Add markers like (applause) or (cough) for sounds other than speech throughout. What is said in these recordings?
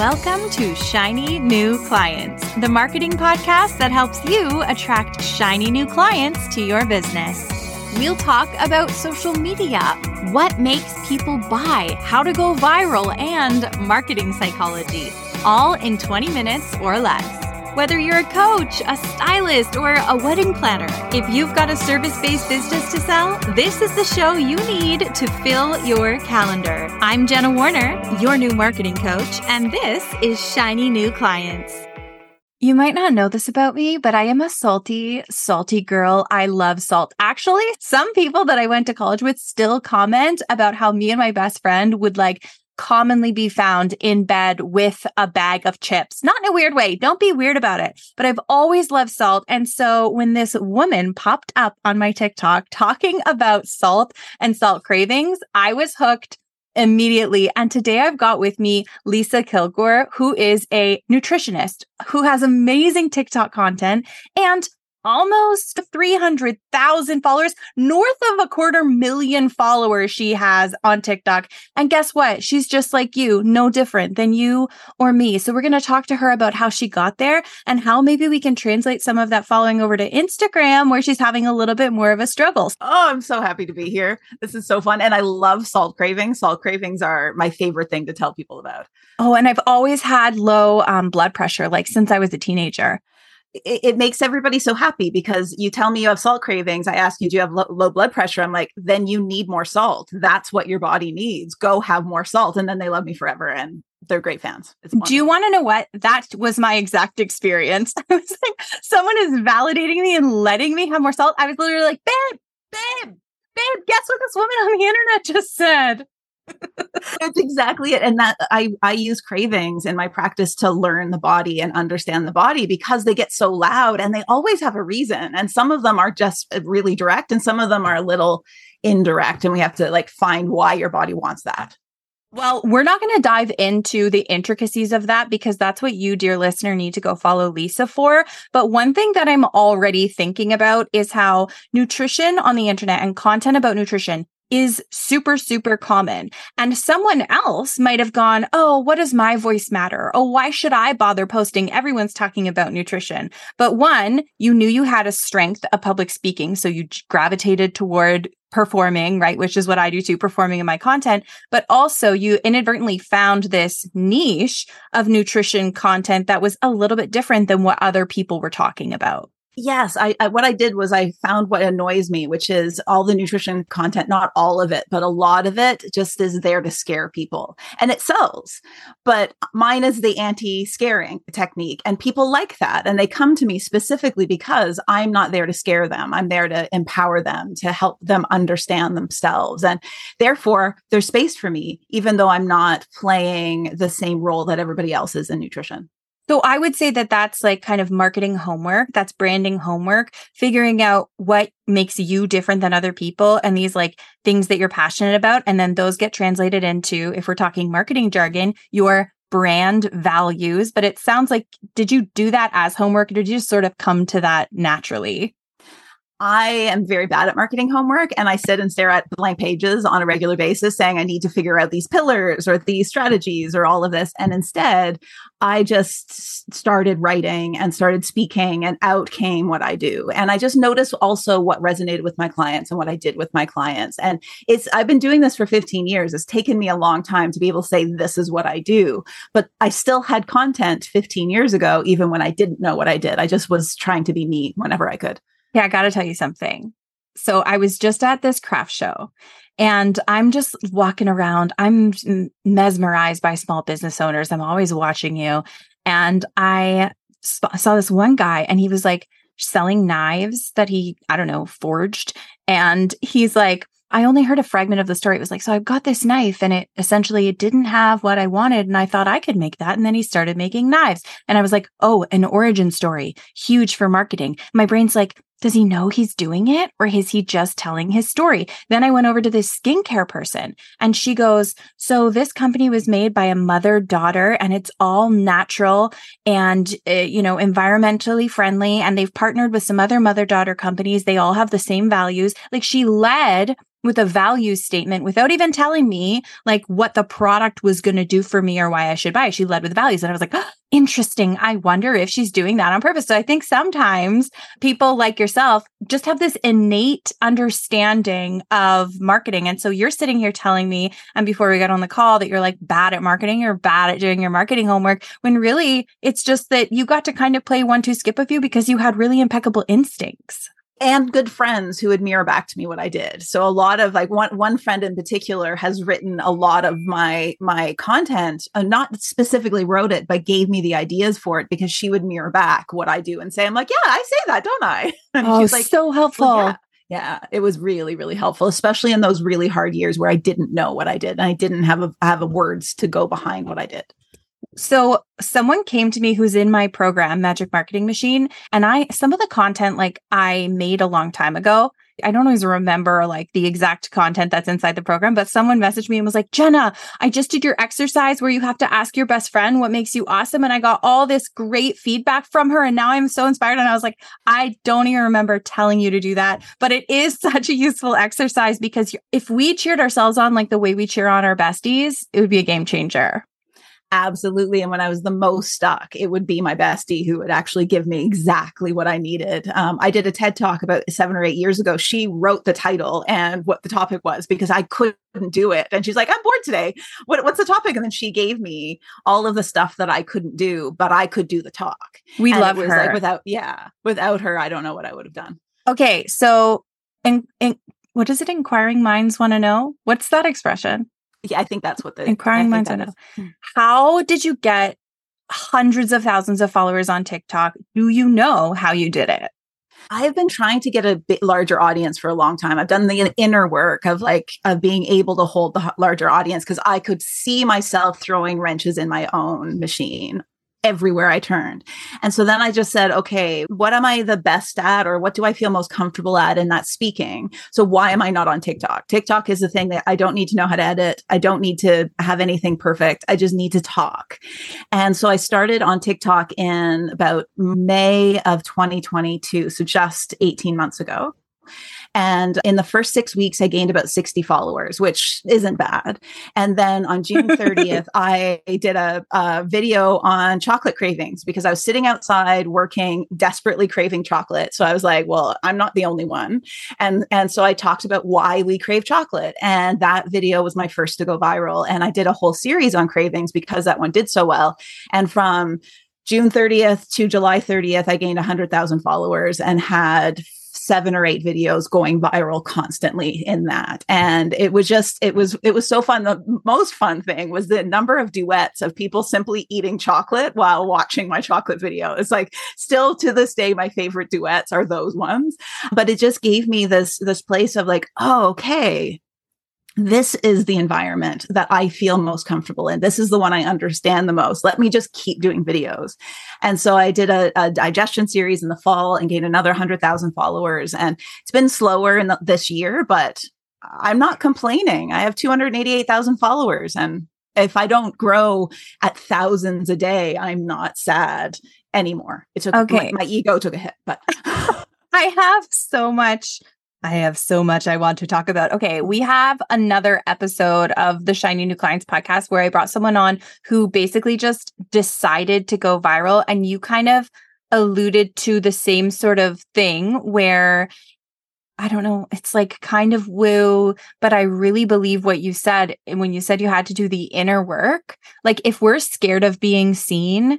Welcome to Shiny New Clients, the marketing podcast that helps you attract shiny new clients to your business. We'll talk about social media, what makes people buy, how to go viral, and marketing psychology, all in 20 minutes or less. Whether you're a coach, a stylist, or a wedding planner, if you've got a service based business to sell, this is the show you need to fill your calendar. I'm Jenna Warriner, your new marketing coach, and this is Shiny New Clients. You might not know this about me, but I am a salty, salty girl. I love salt. Actually, some people that I went to college with still comment about how me and my best friend would like commonly be found in bed with a bag of chips. Not in a weird way. Don't be weird about it. But I've always loved salt. And so when this woman popped up on my TikTok talking about salt and salt cravings, I was hooked immediately. And today I've got with me Lisa Kilgour, who is a nutritionist who has amazing TikTok content and almost 300,000 followers, north of a quarter million followers she has on TikTok. And guess what? She's just like you, no different than you or me. So we're going to talk to her about how she got there and how maybe we can translate some of that following over to Instagram where she's having a little bit more of a struggle. Oh, I'm so happy to be here. This is so fun. And I love salt cravings. Salt cravings are my favorite thing to tell people about. Oh, and I've always had low um, blood pressure, like since I was a teenager it, it, makes everybody so happy because you tell me you have salt cravings. I ask you, do you have lo- low blood pressure? I'm like, then you need more salt. That's what your body needs. Go have more salt. And then they love me forever. And they're great fans. do you want to know what? That was my exact experience. (laughs) I was like, someone is validating me and letting me have more salt. I was literally like, babe, babe, babe, guess what this woman on the internet just said? That's exactly it. And that I, I use cravings in my practice to learn the body and understand the body because they get so loud and they always have a reason. And some of them are just uh, really direct and some of them are a little indirect. And we have to like find why your body wants that. Well, we're not going to dive into the intricacies of that because that's what you, dear listener, need to go follow Lisa for. But one thing that I'm already thinking about is how nutrition on the internet and content about nutrition is super, super common. And someone else might have gone, Oh, what does my voice matter? Oh, why should I bother posting? Everyone's talking about nutrition. But one, you knew you had a strength of public speaking. So you gravitated toward performing, right? Which is what I do too, performing in my content. But also you inadvertently found this niche of nutrition content that was a little bit different than what other people were talking about. Yes, I, I, what I did was I found what annoys me, which is all the nutrition content, not all of it, but a lot of it just is there to scare people. And it sells. But mine is the anti-scaring technique and people like that and they come to me specifically because I'm not there to scare them. I'm there to empower them, to help them understand themselves. And therefore, there's space for me even though I'm not playing the same role that everybody else is in nutrition. So I would say that that's like kind of marketing homework. That's branding homework, figuring out what makes you different than other people and these like things that you're passionate about. And then those get translated into, if we're talking marketing jargon, your brand values. But it sounds like, did you do that as homework or did you just sort of come to that naturally? I am very bad at marketing homework and I sit and stare at blank pages on a regular basis saying I need to figure out these pillars or these strategies or all of this. And instead, I just started writing and started speaking and out came what I do. And I just noticed also what resonated with my clients and what I did with my clients. And it's, I've been doing this for 15 years. It's taken me a long time to be able to say, this is what I do. But I still had content 15 years ago, even when I didn't know what I did. I just was trying to be me whenever I could. Yeah, I got to tell you something. So I was just at this craft show and I'm just walking around. I'm mesmerized by small business owners. I'm always watching you. And I sp- saw this one guy and he was like selling knives that he, I don't know, forged. And he's like, I only heard a fragment of the story. It was like, so I've got this knife and it essentially it didn't have what I wanted. And I thought I could make that. And then he started making knives. And I was like, oh, an origin story, huge for marketing. My brain's like, does he know he's doing it or is he just telling his story? Then I went over to this skincare person and she goes, So this company was made by a mother daughter and it's all natural and, uh, you know, environmentally friendly. And they've partnered with some other mother daughter companies. They all have the same values. Like she led with a value statement without even telling me like what the product was going to do for me or why I should buy. She led with values. And I was like, oh, interesting. I wonder if she's doing that on purpose. So I think sometimes people like yourself just have this innate understanding of marketing. And so you're sitting here telling me, and before we got on the call, that you're like bad at marketing, you're bad at doing your marketing homework, when really it's just that you got to kind of play one, two, skip a few because you had really impeccable instincts and good friends who would mirror back to me what I did. So a lot of like one one friend in particular has written a lot of my my content, uh, not specifically wrote it, but gave me the ideas for it because she would mirror back what I do and say, "I'm like, yeah, I say that, don't I?" (laughs) And oh, she's like, so helpful. Well, yeah. Yeah, it was really, really helpful, especially in those really hard years where I didn't know what I did and I didn't have a have a words to go behind what I did. So someone came to me who's in my program, Magic Marketing Machine, and I some of the content like I made a long time ago. I don't always remember like the exact content that's inside the program, but someone messaged me and was like, Jenna, I just did your exercise where you have to ask your best friend what makes you awesome. And I got all this great feedback from her. And now I'm so inspired. And I was like, I don't even remember telling you to do that. But it is (laughs) such a useful exercise because if we cheered ourselves on like the way we cheer on our besties, it would be a game changer. Absolutely. And when I was the most stuck, it would be my bestie who would actually give me exactly what I needed. Um, I did a TED talk about seven or eight years ago. She wrote the title and what the topic was because I couldn't do it. And she's like, I'm bored today. What, what's the topic? And then she gave me all of the stuff that I couldn't do, but I could do the talk. We and love her. Like without, yeah, without her, I don't know what I would have done. Okay. So, and, and what does it inquiring minds want to know? What's that expression? Yeah, I think that's what the inquiring minds know. Hmm. How did you get hundreds of thousands of followers on TikTok? Do you know how you did it? I've been trying to get a bit larger audience for a long time. I've done the inner work of like of being able to hold the larger audience because I could see myself throwing wrenches in my own machine everywhere I turned. And so then I just said, okay, what am I the best at or what do I feel most comfortable at in that speaking? So why am I not on TikTok? TikTok is the thing that I don't need to know how to edit. I don't need to have anything perfect. I just need to talk. And so I started on TikTok in about May of 2022. So just 18 months ago. And in the first six weeks, I gained about 60 followers, which isn't bad. And then on June (laughs) 30th, I did a, a, video on chocolate cravings because I was sitting outside working, desperately craving chocolate. So I was like, well, I'm not the only one. And, and so I talked about why we crave chocolate. And that video was my first to go viral. And I did a whole series on cravings because that one did so well. And from June 30th to July 30th, I gained 100,000 followers and had seven or eight videos going viral constantly in that. And it was just it was it was so fun. The most fun thing was the number of duets of people simply eating chocolate while watching my chocolate video it's like still to this day my favorite duets are those ones. But it just gave me this this place of like oh okay this is the environment that I feel most comfortable in. This is the one I understand the most. Let me just keep doing videos. And so I did a, a digestion series in the fall and gained another 100,000 followers. And it's been slower in the, this year, but I'm not complaining. I have 288,000 followers. And if I don't grow at thousands a day, I'm not sad anymore. It took okay. my, my ego took a hit, but (laughs) I have so much I have so much I want to talk about. Okay, we have another episode of the Shiny New Clients podcast where I brought someone on who basically just decided to go viral. And you kind of alluded to the same sort of thing where I don't know, it's like kind of woo, but I really believe what you said when you said you had to do the inner work. Like, if we're scared of being seen,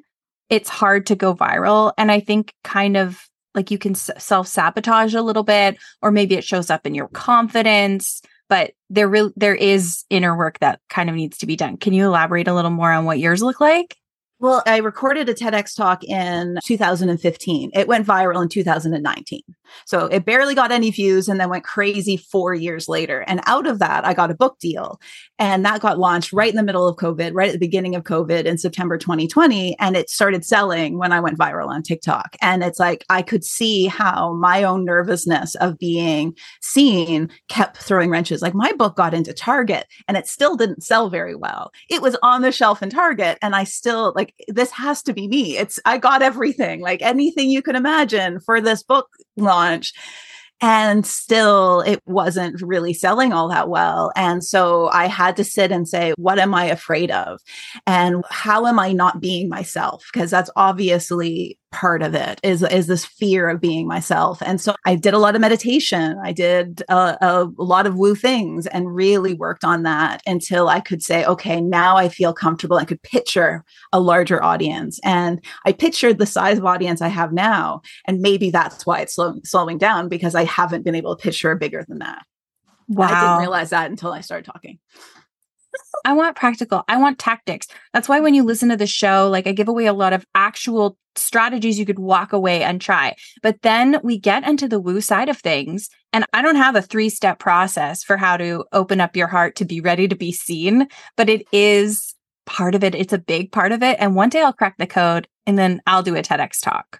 it's hard to go viral. And I think kind of like you can self sabotage a little bit, or maybe it shows up in your confidence. But there, re- there is inner work that kind of needs to be done. Can you elaborate a little more on what yours look like? Well, I recorded a TEDx talk in 2015. It went viral in 2019. So it barely got any views and then went crazy four years later. And out of that, I got a book deal. And that got launched right in the middle of COVID, right at the beginning of COVID in September 2020. And it started selling when I went viral on TikTok. And it's like I could see how my own nervousness of being seen kept throwing wrenches. Like my book got into Target and it still didn't sell very well. It was on the shelf in Target. And I still like, this has to be me. It's, I got everything, like anything you can imagine for this book launch and still it wasn't really selling all that well. And so I had to sit and say, what am I afraid of? And how am I not being myself? Because that's obviously part of it is is this fear of being myself. And so i did a lot of meditation. I did a, a, lot of woo things and really worked on that until i could say okay now i feel comfortable. I could picture a larger audience. And i pictured the size of audience i have now. And maybe that's why it's slow, slowing down because i haven't been able to picture bigger than that. Wow i didn't realize that until i started talking I want practical. I want tactics. That's why when you listen to the show, like I give away a lot of actual strategies you could walk away and try. But then we get into the woo side of things. And I don't have a three step process for how to open up your heart to be ready to be seen, but it is part of it. It's a big part of it. And one day I'll crack the code and then I'll do a TEDx talk.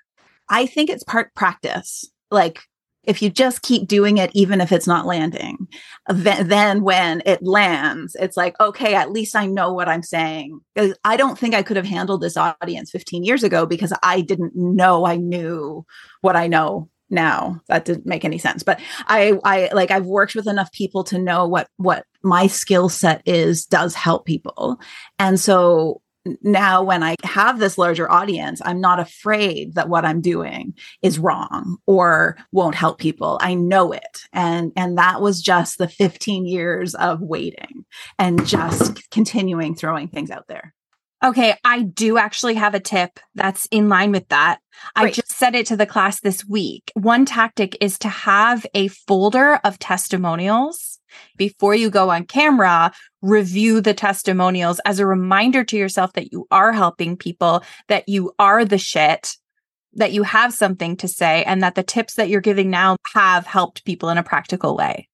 I think it's part practice. Like if you just keep doing it, even if it's not landing, then, when it lands, it's like, okay, at least I know what I'm saying. I don't think I could have handled this audience 15 years ago because I didn't know I knew what I know now. That didn't make any sense. But I, I like, I've worked with enough people to know what, what my skill set is, does help people. And so now when I have this larger audience, I'm not afraid that what I'm doing is wrong or won't help people. I know it. And and that was just the 15 years of waiting and just continuing throwing things out there. Okay, I do actually have a tip that's in line with that. Great. I just said it to the class this week. One tactic is to have a folder of testimonials before you go on camera, review the testimonials as a reminder to yourself that you are helping people, that you are the shit, that you have something to say, and that the tips that you're giving now have helped people in a practical way.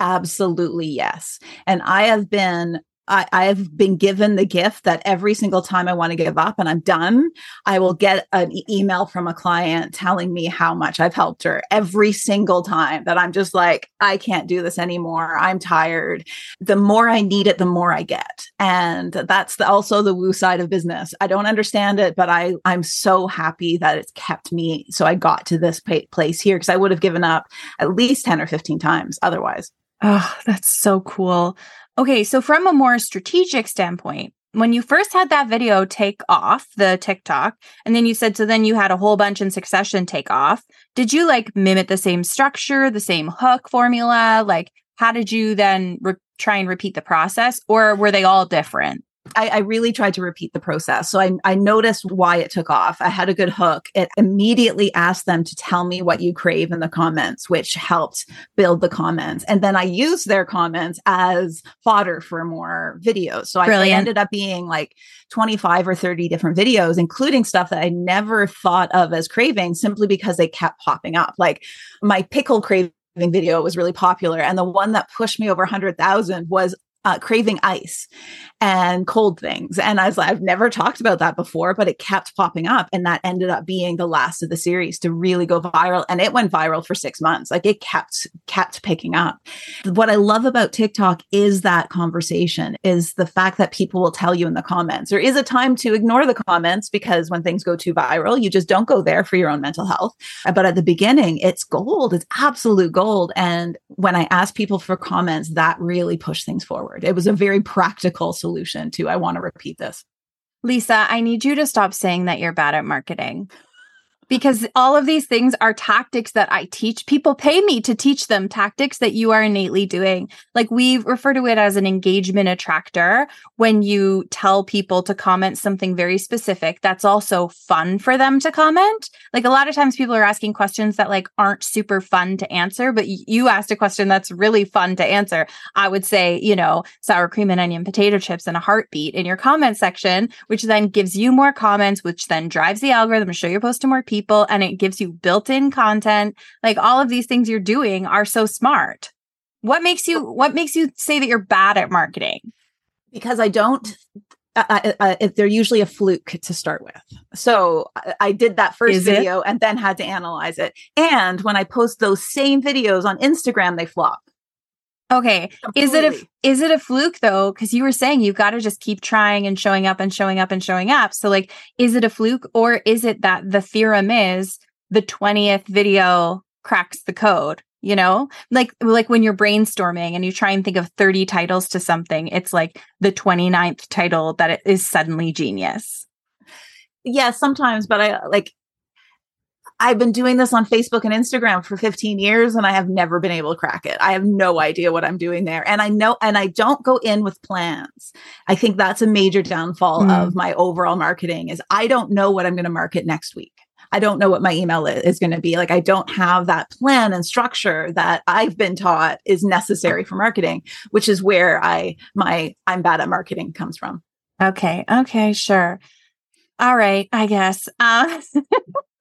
Absolutely, yes. And I have been I, I've been given the gift that every single time I want to give up and I'm done, I will get an e- email from a client telling me how much I've helped her every single time that I'm just like, I can't do this anymore. I'm tired. The more I need it, the more I get. And that's the, also the woo side of business. I don't understand it, but I, I'm so happy that it's kept me. So I got to this place here because I would have given up at least 10 or 15 times otherwise. Oh, that's so cool. Okay, so from a more strategic standpoint, when you first had that video take off, the TikTok, and then you said, so then you had a whole bunch in succession take off, did you like mimic the same structure, the same hook formula? Like, how did you then re- try and repeat the process, or were they all different? I, I, really tried to repeat the process. So I, I noticed why it took off. I had a good hook. It immediately asked them to tell me what you crave in the comments, which helped build the comments. And then I used their comments as fodder for more videos. So I, I ended up being like 25 or 30 different videos, including stuff that I never thought of as craving simply because they kept popping up. Like my pickle craving video was really popular. And the one that pushed me over 100,000 was uh, craving ice and cold things. And I was like, I've never talked about that before, but it kept popping up. And that ended up being the last of the series to really go viral. And it went viral for six months. Like it kept, kept picking up. What I love about TikTok is that conversation, is the fact that people will tell you in the comments. There is a time to ignore the comments because when things go too viral, you just don't go there for your own mental health. But at the beginning, it's gold. It's absolute gold. And when I ask people for comments, that really pushed things forward. It was a very practical solution solution to I want to repeat this. Lisa, I need you to stop saying that you're bad at marketing because all of these things are tactics that I teach. People pay me to teach them tactics that you are innately doing. Like we refer to it as an engagement attractor when you tell people to comment something very specific that's also fun for them to comment. Like a lot of times people are asking questions that like aren't super fun to answer, but you asked a question that's really fun to answer. I would say, you know, sour cream and onion potato chips and a heartbeat in your comment section, which then gives you more comments, which then drives the algorithm to show your post to more people people and it gives you built in content. Like all of these things you're doing are so smart. What makes you, what makes you say that you're bad at marketing? Because I don't I, I, they're usually a fluke to start with. So I, I did that first Is video it? and then had to analyze it. And when I post those same videos on Instagram, they flop. Okay. Completely. Is it a is it a fluke though? Because you were saying you've got to just keep trying and showing up and showing up and showing up. So like, is it a fluke or is it that the theorem is the 20th video cracks the code? you know like like when you're brainstorming and you try and think of 30 titles to something it's like the 29th title that is suddenly genius yeah sometimes but i like I've been doing this on Facebook and Instagram for 15 years and I have never been able to crack it. I have no idea what I'm doing there. And I know, and I don't go in with plans. I think that's a major downfall mm. of my overall marketing is I don't know what I'm going to market next week. I don't know what my email is going to be. Like I don't have that plan and structure that I've been taught is necessary for marketing, which is where I my I'm bad at marketing comes from. Okay. Okay, sure. All right, I guess. Uh, (laughs)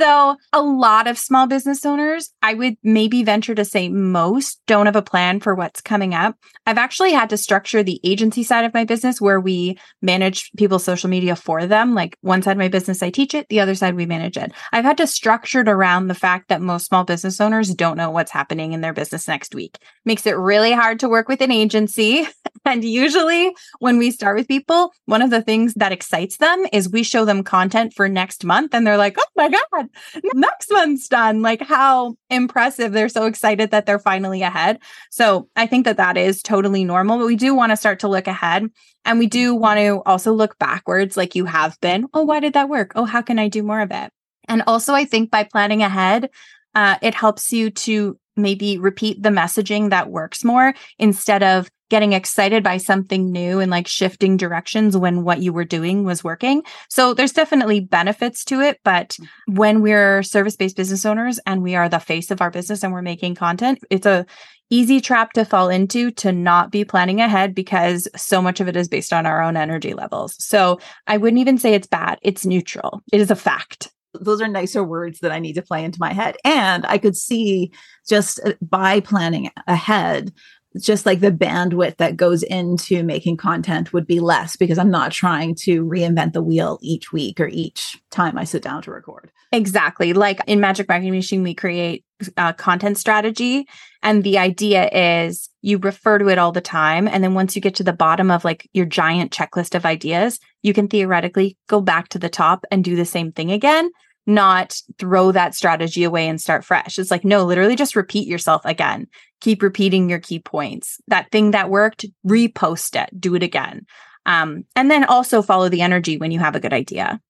So, a lot of small business owners, I would maybe venture to say most, don't have a plan for what's coming up. I've actually had to structure the agency side of my business where we manage people's social media for them. Like one side of my business, I teach it, the other side, we manage it. I've had to structure it around the fact that most small business owners don't know what's happening in their business next week. Makes it really hard to work with an agency. (laughs) and usually, when we start with people, one of the things that excites them is we show them content for next month and they're like, oh my God, next month's done. Like how impressive. They're so excited that they're finally ahead. So I think that that is totally normal, but we do want to start to look ahead and we do want to also look backwards like you have been. Oh, why did that work? Oh, how can I do more of it? And also, I think by planning ahead, uh, it helps you to maybe repeat the messaging that works more instead of getting excited by something new and like shifting directions when what you were doing was working. So there's definitely benefits to it. But when we're service based business owners and we are the face of our business and we're making content, it's a easy trap to fall into to not be planning ahead because so much of it is based on our own energy levels. So I wouldn't even say it's bad. It's neutral. It is a fact those are nicer words that I need to play into my head. And I could see just uh, by planning ahead, just like the bandwidth that goes into making content would be less because I'm not trying to reinvent the wheel each week or each time I sit down to record. Exactly. Like in Magic Marketing Machine, we create a content strategy. And the idea is you refer to it all the time. And then once you get to the bottom of like your giant checklist of ideas, you can theoretically go back to the top and do the same thing again not throw that strategy away and start fresh. It's like, no, literally just repeat yourself again. Keep repeating your key points. That thing that worked, repost it, do it again. Um, and then also follow the energy when you have a good idea.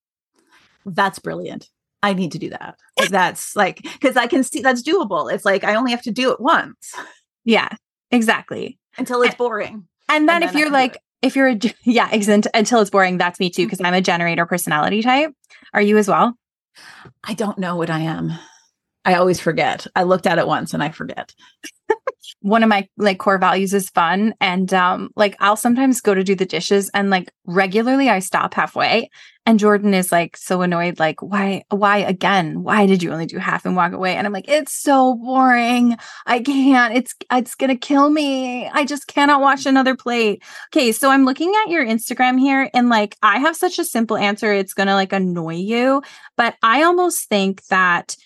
That's brilliant. I need to do that. that's like, because I can see that's doable. It's like I only have to do it once. Yeah, exactly. Until it's boring. And then, and then if you're like, if you're a, (laughs) yeah, until it's boring, that's me too, because I'm a generator personality type. Are you as well? I don't know what I am. I always forget. I looked at it once and I forget. (laughs) One of my like core values is fun and um like I'll sometimes go to do the dishes and like regularly I stop halfway and Jordan is like so annoyed like why why again? Why did you only do half and walk away? And I'm like it's so boring. I can't. It's it's to kill me. I just cannot watch another plate. Okay, so I'm looking at your Instagram here and like I have such a simple answer it's to like annoy you, but I almost think that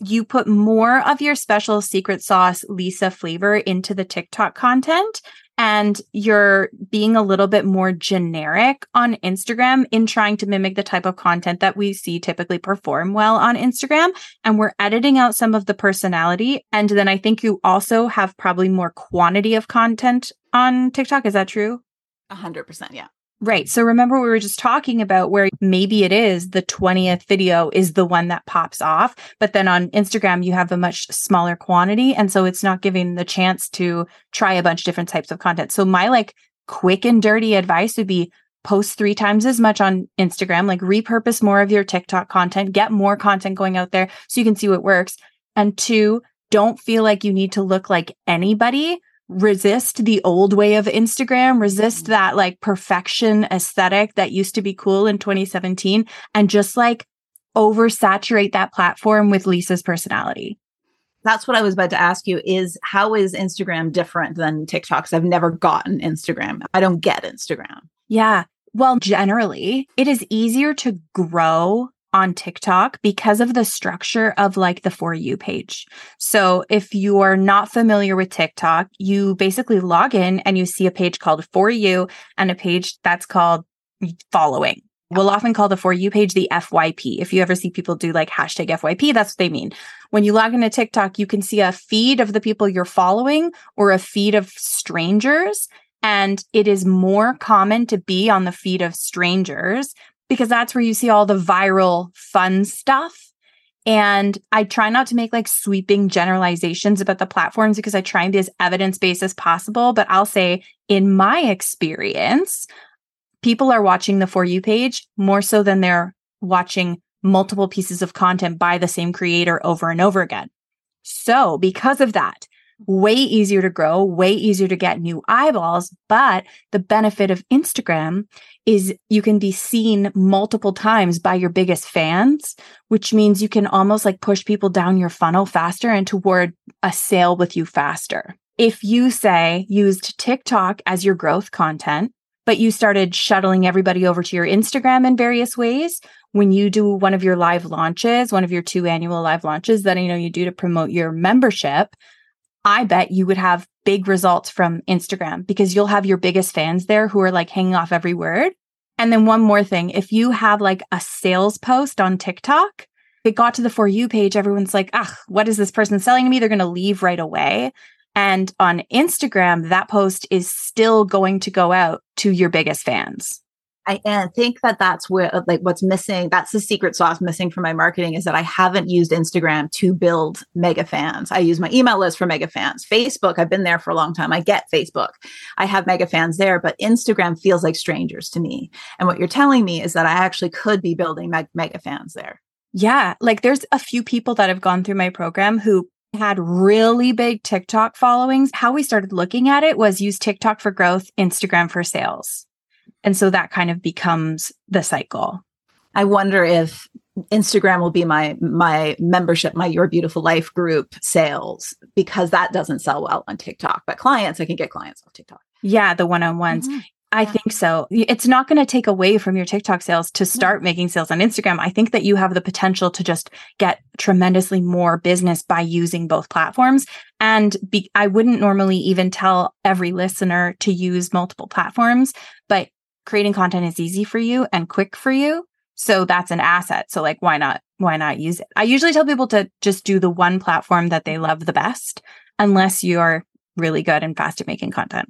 you put more of your special secret sauce Lisa flavor into the TikTok content and you're being a little bit more generic on Instagram in trying to mimic the type of content that we see typically perform well on Instagram. And we're editing out some of the personality. And then I think you also have probably more quantity of content on TikTok. Is that true? A hundred percent. Yeah. Right. So remember we were just talking about where maybe it is the 20th video is the one that pops off, but then on Instagram you have a much smaller quantity and so it's not giving the chance to try a bunch of different types of content. So my like quick and dirty advice would be post 3 times as much on Instagram, like repurpose more of your TikTok content, get more content going out there so you can see what works. And two, don't feel like you need to look like anybody resist the old way of Instagram, resist mm-hmm. that like perfection aesthetic that used to be cool in 2017 and just like oversaturate that platform with Lisa's personality. That's what I was about to ask you is how is Instagram different than TikTok? Because I've never gotten Instagram. I don't get Instagram. Yeah. Well, generally, it is easier to grow on TikTok because of the structure of like the For You page. So if you are not familiar with TikTok, you basically log in and you see a page called For You and a page that's called following. We'll often call the For You page the FYP. If you ever see people do like hashtag FYP, that's what they mean. When you log into TikTok, you can see a feed of the people you're following or a feed of strangers. And it is more common to be on the feed of strangers because that's where you see all the viral fun stuff. And I try not to make like sweeping generalizations about the platforms because I try and be as evidence based as possible. But I'll say, in my experience, people are watching the For You page more so than they're watching multiple pieces of content by the same creator over and over again. So, because of that, way easier to grow, way easier to get new eyeballs. But the benefit of Instagram is you can be seen multiple times by your biggest fans, which means you can almost like push people down your funnel faster and toward a sale with you faster. If you say used TikTok as your growth content, but you started shuttling everybody over to your Instagram in various ways, when you do one of your live launches, one of your two annual live launches that I know you do to promote your membership, I bet you would have big results from Instagram because you'll have your biggest fans there who are like hanging off every word. And then one more thing, if you have like a sales post on TikTok, it got to the For You page, everyone's like, ah, what is this person selling to me? They're going to leave right away. And on Instagram, that post is still going to go out to your biggest fans. I and think that that's where uh, like what's missing. That's the secret sauce missing from my marketing is that I haven't used Instagram to build mega fans. I use my email list for mega fans. Facebook, I've been there for a long time. I get Facebook. I have mega fans there, but Instagram feels like strangers to me. And what you're telling me is that I actually could be building meg- mega fans there. Yeah, like there's a few people that have gone through my program who had really big TikTok followings. How we started looking at it was use TikTok for growth, Instagram for sales. And so that kind of becomes the cycle. I wonder if Instagram will be my my membership, my Your Beautiful Life group sales because that doesn't sell well on TikTok. But clients, I can get clients off TikTok. Yeah, the one-on-ones. Mm-hmm. I yeah. think so. It's not going to take away from your TikTok sales to start making sales on Instagram. I think that you have the potential to just get tremendously more business by using both platforms. And be, I wouldn't normally even tell every listener to use multiple platforms, but creating content is easy for you and quick for you. So that's an asset. So like, why not, why not use it? I usually tell people to just do the one platform that they love the best, unless you're really good and fast at making content.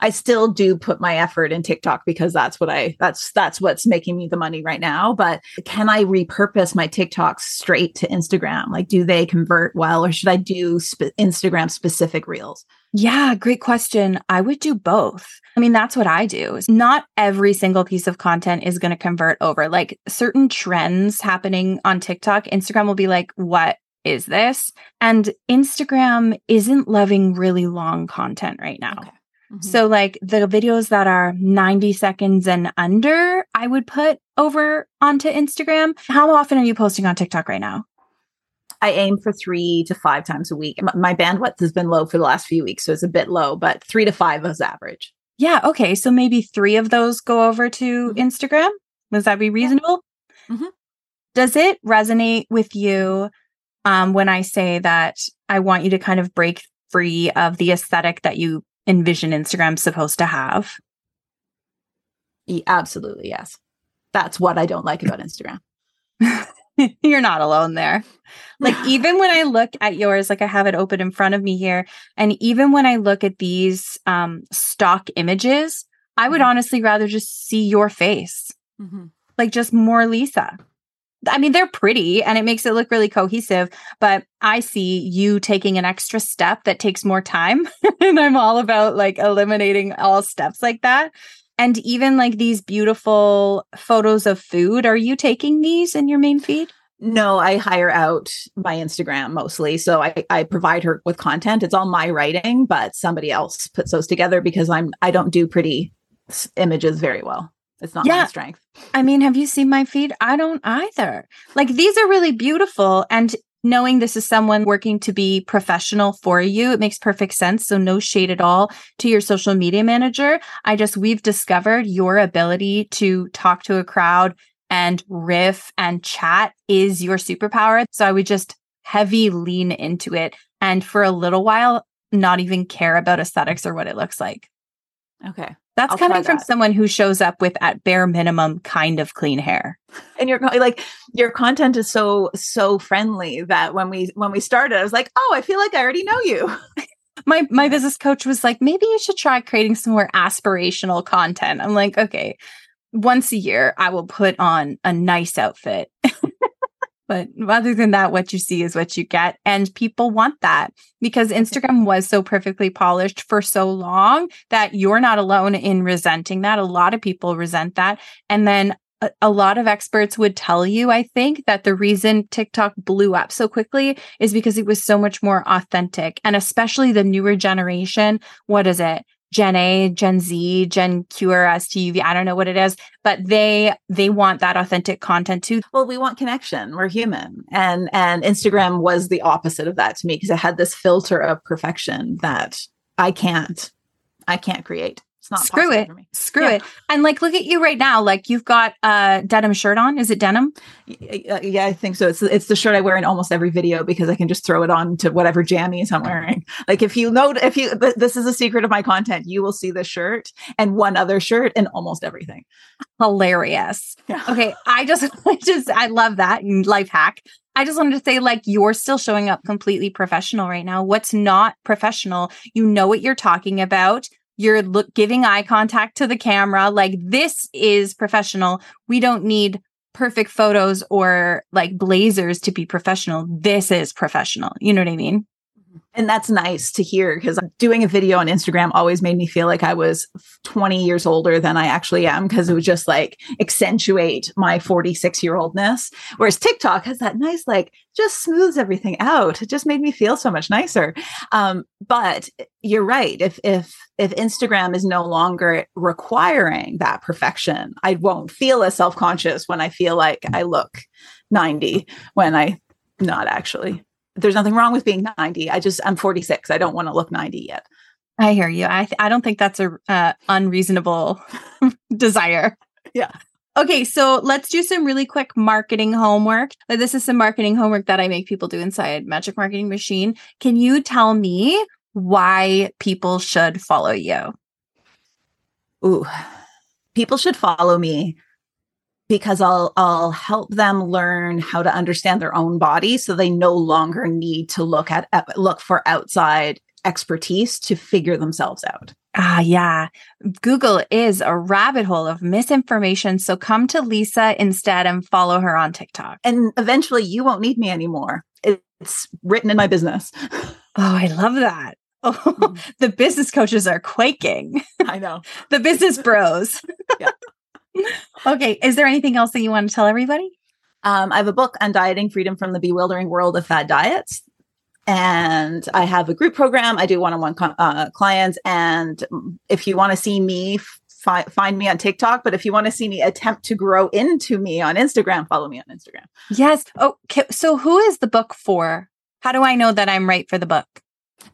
I still do put my effort in TikTok because that's what I that's that's what's making me the money right now. But can I repurpose my TikToks straight to Instagram? Like, do they convert well, or should I do sp- Instagram specific reels? Yeah, great question. I would do both. I mean, that's what I do. Not every single piece of content is going to convert over. Like certain trends happening on TikTok, Instagram will be like, what is this? And Instagram isn't loving really long content right now. Okay. Mm-hmm. So, like the videos that are 90 seconds and under, I would put over onto Instagram. How often are you posting on TikTok right now? I aim for three to five times a week. My bandwidth has been low for the last few weeks, so it's a bit low, but three to five is average. Yeah. Okay. So maybe three of those go over to mm-hmm. Instagram. Does that be reasonable? Mm-hmm. Does it resonate with you um, when I say that I want you to kind of break free of the aesthetic that you envision Instagram supposed to have? Yeah, absolutely. Yes. That's what I don't like about Instagram. (laughs) (laughs) You're not alone there. Like, (laughs) even when I look at yours, like I have it open in front of me here, and even when I look at these um, stock images, I would mm-hmm. honestly rather just see your face, mm-hmm. like just more Lisa. I mean, they're pretty and it makes it look really cohesive, but I see you taking an extra step that takes more time. (laughs) and I'm all about like eliminating all steps like that. And even like these beautiful photos of food, are you taking these in your main feed? No, I hire out my Instagram mostly. So I, I provide her with content. It's all my writing, but somebody else puts those together because I'm I don't do pretty images very well. It's not yeah. my strength. I mean, have you seen my feed? I don't either. Like these are really beautiful. And knowing this is someone working to be professional for you, it makes perfect sense. So no shade at all to your social media manager. I just, we've discovered your ability to talk to a crowd and riff and chat is your superpower. So I would just heavy lean into it. And for a little while, not even care about aesthetics or what it looks like. Okay. That's I'll coming from that. someone who shows up with at bare minimum kind of clean hair. And your co- like your content is so so friendly that when we when we started, I was like, oh, I feel like I already know you. (laughs) My my business coach was like, maybe you should try creating some more aspirational content. I'm like, okay, once a year I will put on a nice outfit. (laughs) but other than that, what you see is what you get. And people want that because Instagram was so perfectly polished for so long that you're not alone in resenting that. A lot of people resent that. And then a, a lot of experts would tell you, I think, that the reason TikTok blew up so quickly is because it was so much more authentic. And especially the newer generation, what is it? Gen A, Gen Z, Gen Q or STUV, I don't know what it is, but they they want that authentic content too. Well, we want connection. We're human. And and Instagram was the opposite of that to me because it had this filter of perfection that I can't I can't create. It's not Screw possible it. for me. Screw Yeah. it. And like look at you right now. Like you've got a denim shirt on. Is it denim? Y- y- uh, Yeah, I think so. It's it's the shirt I wear in almost every video because I can just throw it on to whatever jammies I'm wearing. Like if you know if you th- this is a secret of my content, you will see the shirt and one other shirt in almost everything. Hilarious. Yeah. Okay. I just (laughs) I just I love that life hack. I just wanted to say, like, you're still showing up completely professional right now. What's not professional? You know what you're talking about. You're look giving eye contact to the camera. Like, this is professional. We don't need perfect photos or like blazers to be professional. This is professional. You know what I mean? And that's nice to hear because doing a video on Instagram always made me feel like I was 20 years older than I actually am because it would just like accentuate my 46 year oldness. Whereas TikTok has that nice, like, just smooths everything out. It just made me feel so much nicer. Um, but you're right. If if if Instagram is no longer requiring that perfection, I won't feel as self conscious when I feel like I look 90 when I not actually there's nothing wrong with being 90. I just I'm 46. I don't want to look 90 yet. I hear you. I th- I don't think that's a uh, unreasonable (laughs) desire. Yeah. Okay, so let's do some really quick marketing homework. Uh, This is some marketing homework that I make people do inside Magic Marketing Machine. Can you tell me why people should follow you? Ooh. People should follow me because I'll I'll help them learn how to understand their own body so they no longer need to look at look for outside expertise to figure themselves out. Ah, yeah. Google is a rabbit hole of misinformation. So come to Lisa instead and follow her on TikTok. And eventually you won't need me anymore. It's written in my business. (laughs) Oh, I love that. Oh, (laughs) the business coaches are quaking. I know. (laughs) the business bros. Yeah. Okay. Is there anything else that you want to tell everybody? Um, I have a book Un-Dieting freedom from the bewildering world of fad diets. And I have a group program. I do one on one uh, clients. And if you want to see me, fi- find me on TikTok. But if you want to see me attempt to grow into me on Instagram, follow me on Instagram. Yes. Oh, okay. So who is the book for? How do I know that I'm right for the book?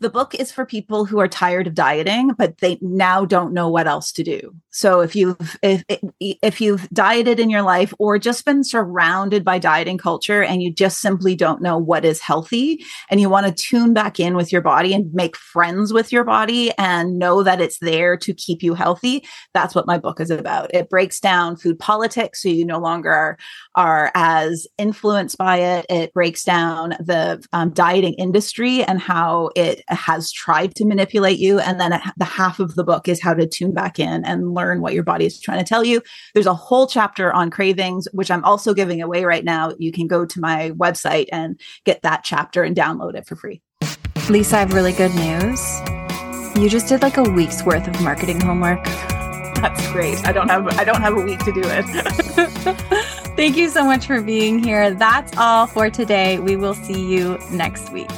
The book is for people who are tired of dieting, but they now don't know what else to do. So if you've if if you've dieted in your life or just been surrounded by dieting culture and you just simply don't know what is healthy and you want to tune back in with your body and make friends with your body and know that it's there to keep you healthy, that's what my book is about. It breaks down food politics so you no longer are are as influenced by it. It breaks down the um, dieting industry and how it has tried to manipulate you. And then the half of the book is how to tune back in and learn what your body is trying to tell you. There's a whole chapter on cravings, which I'm also giving away right now. You can go to my website and get that chapter and download it for free. Lisa, I have really good news. You just did like a week's worth of marketing homework. That's great. I don't have I don't have a week to do it. (laughs) Thank you so much for being here. That's all for today. We will see you next week.